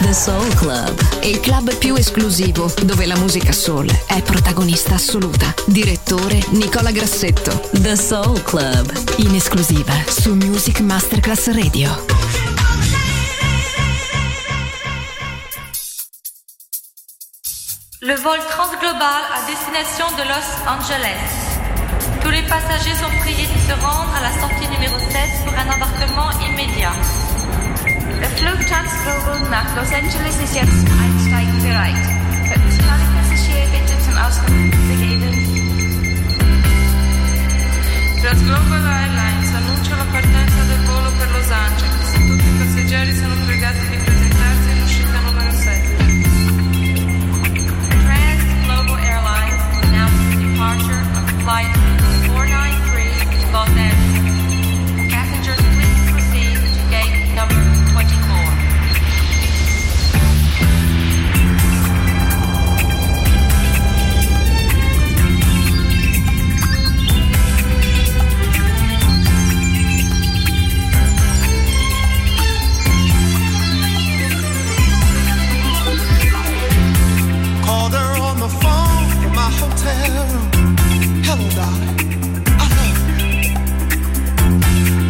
The Soul Club, il club più esclusivo dove la musica soul è protagonista assoluta. Direttore Nicola Grassetto. The Soul Club, in esclusiva su Music Masterclass Radio. Le vol transglobal à destination de Los Angeles. Tous les passagers sont priés de se rendre à la sortie numéro 7 pour un embarquement immédiat. Der Flug Transglobal nach Los Angeles ist jetzt einsteigbereit. Könnten Sie alle Passagiere bitte zum Ausgang begeben? Transglobal Airlines annuncia la partenza del volo per Los Angeles. Tutti i passeggeri sono pregati di presentarsi in uscita numero 7. Transglobal Airlines announces the departure of flight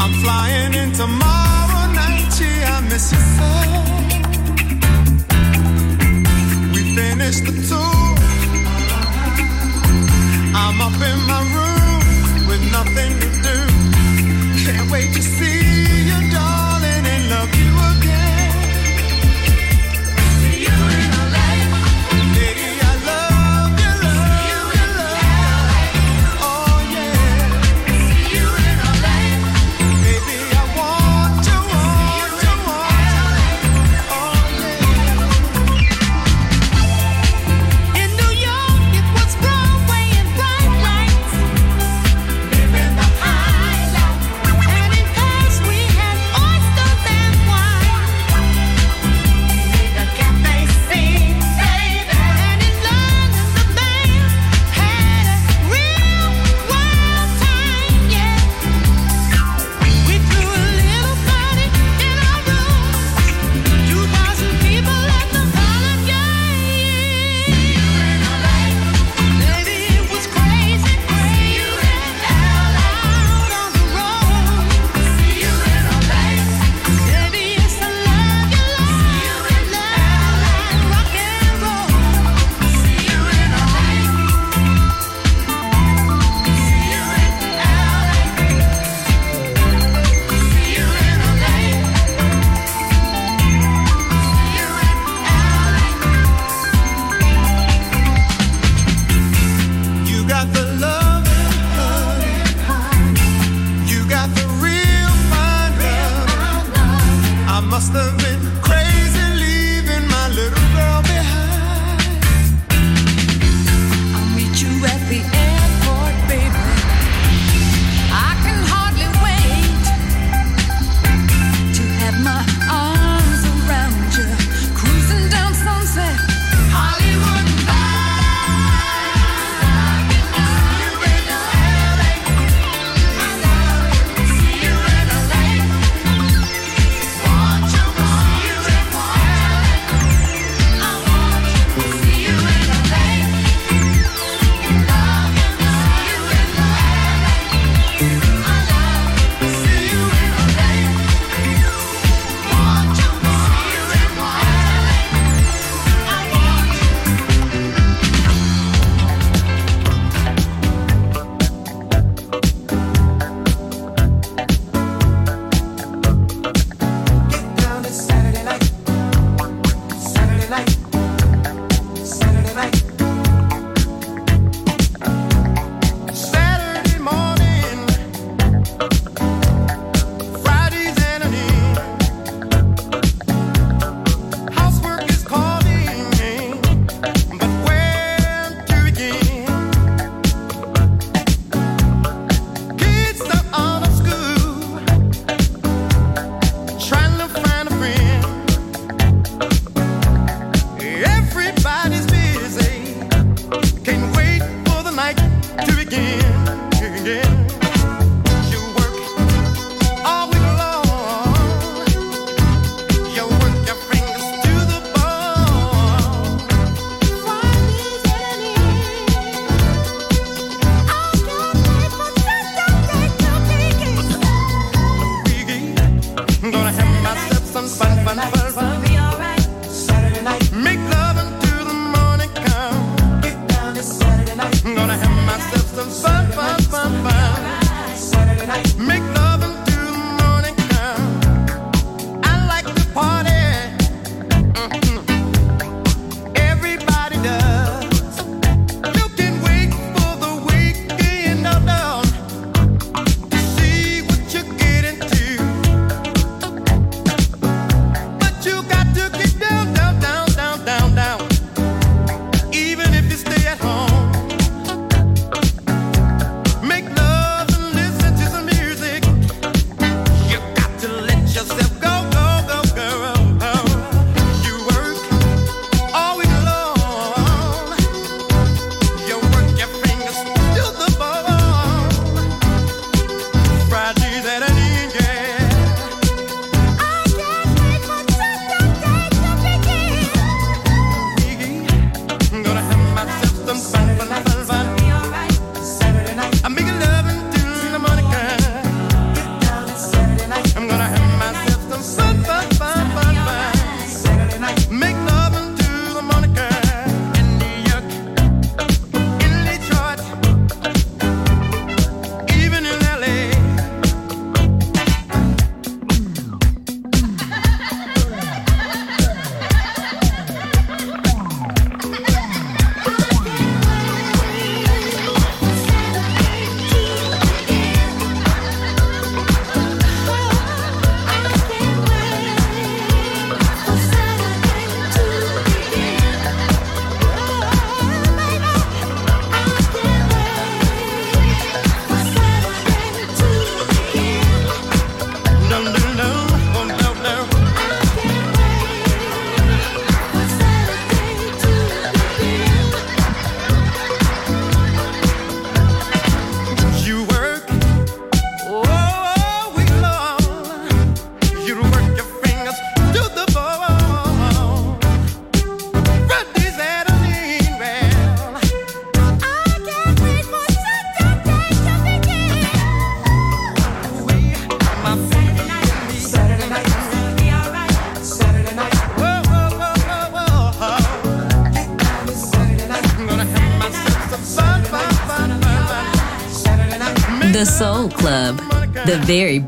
I'm flying in tomorrow night. I miss you so. We finished the tour. I'm up in my room with nothing to do. Can't wait to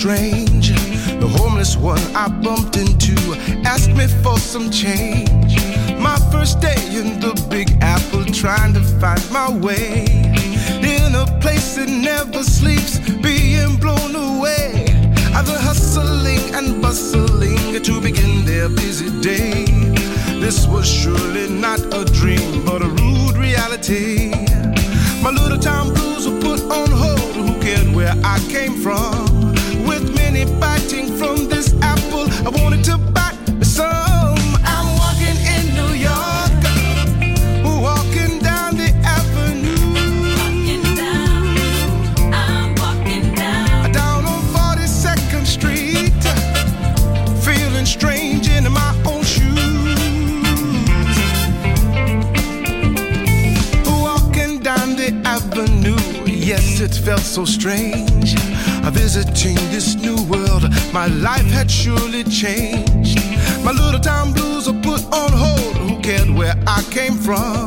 strange. The homeless one I bumped into asked me for some change. My first day in the Big Apple, trying to find my way. In a place that never sleeps, being blown away. I've been hustling and bustling to begin their busy day. This was surely not a dream, but a rude reality. My little town blues were put on hold. Who cared where I came from? It felt so strange. Visiting this new world, my life had surely changed. My little town blues are put on hold. Who cared where I came from?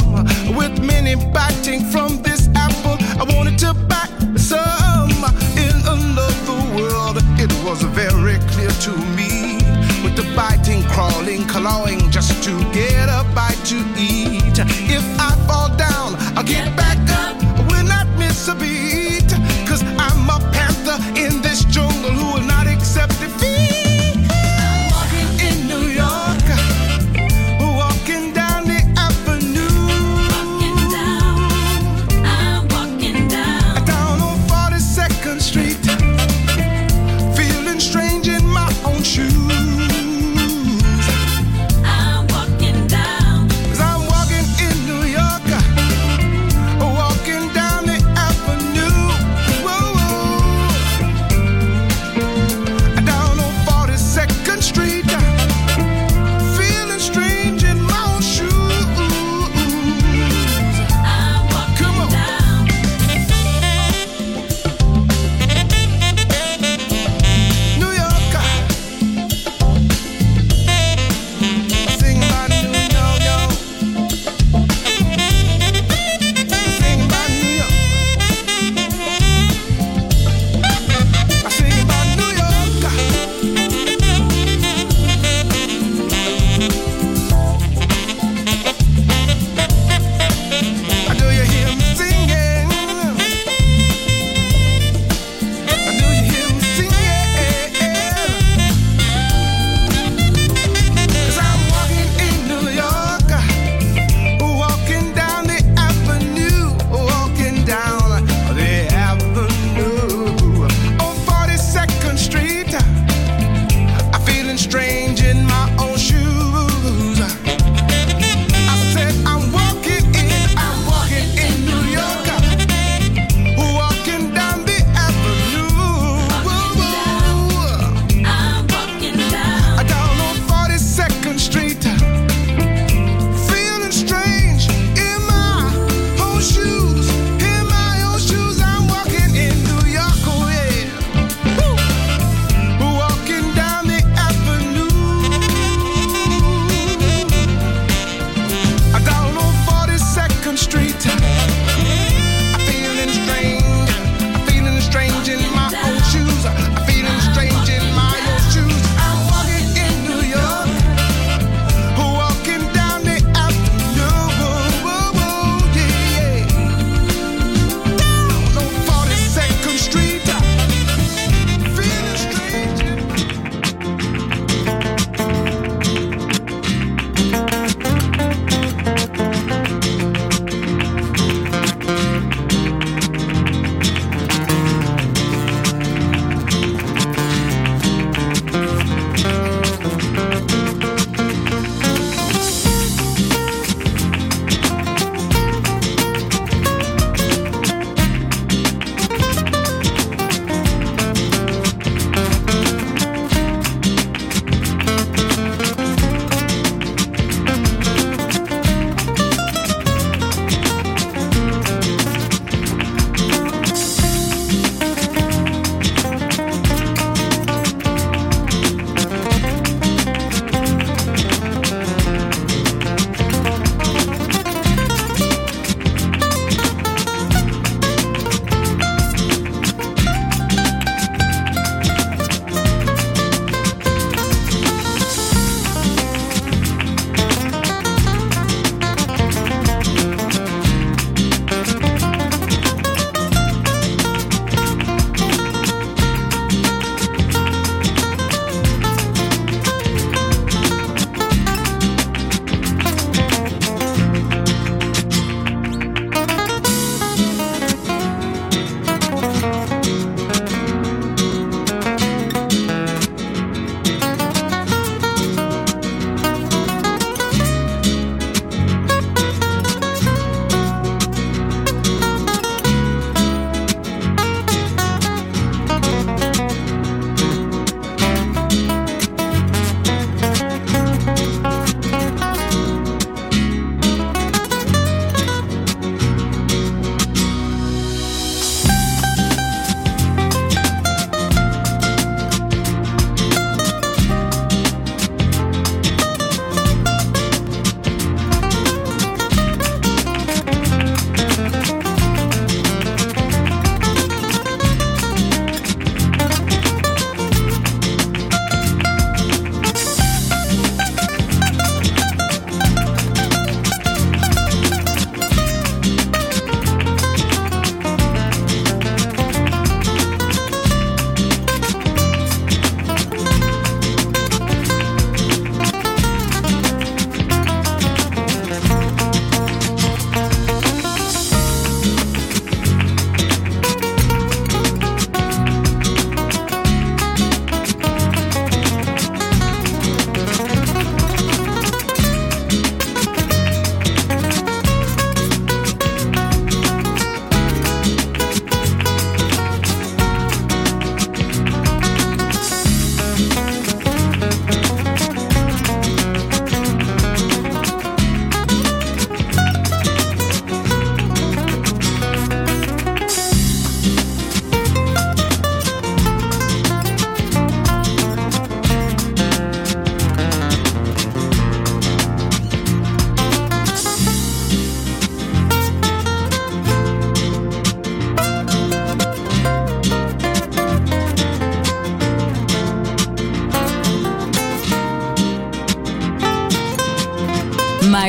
With many biting from this apple, I wanted to bite some. In another world, it was very clear to me. With the biting, crawling, clawing, just to get a bite to eat. If I fall down, I'll get back up. Will not miss a beat.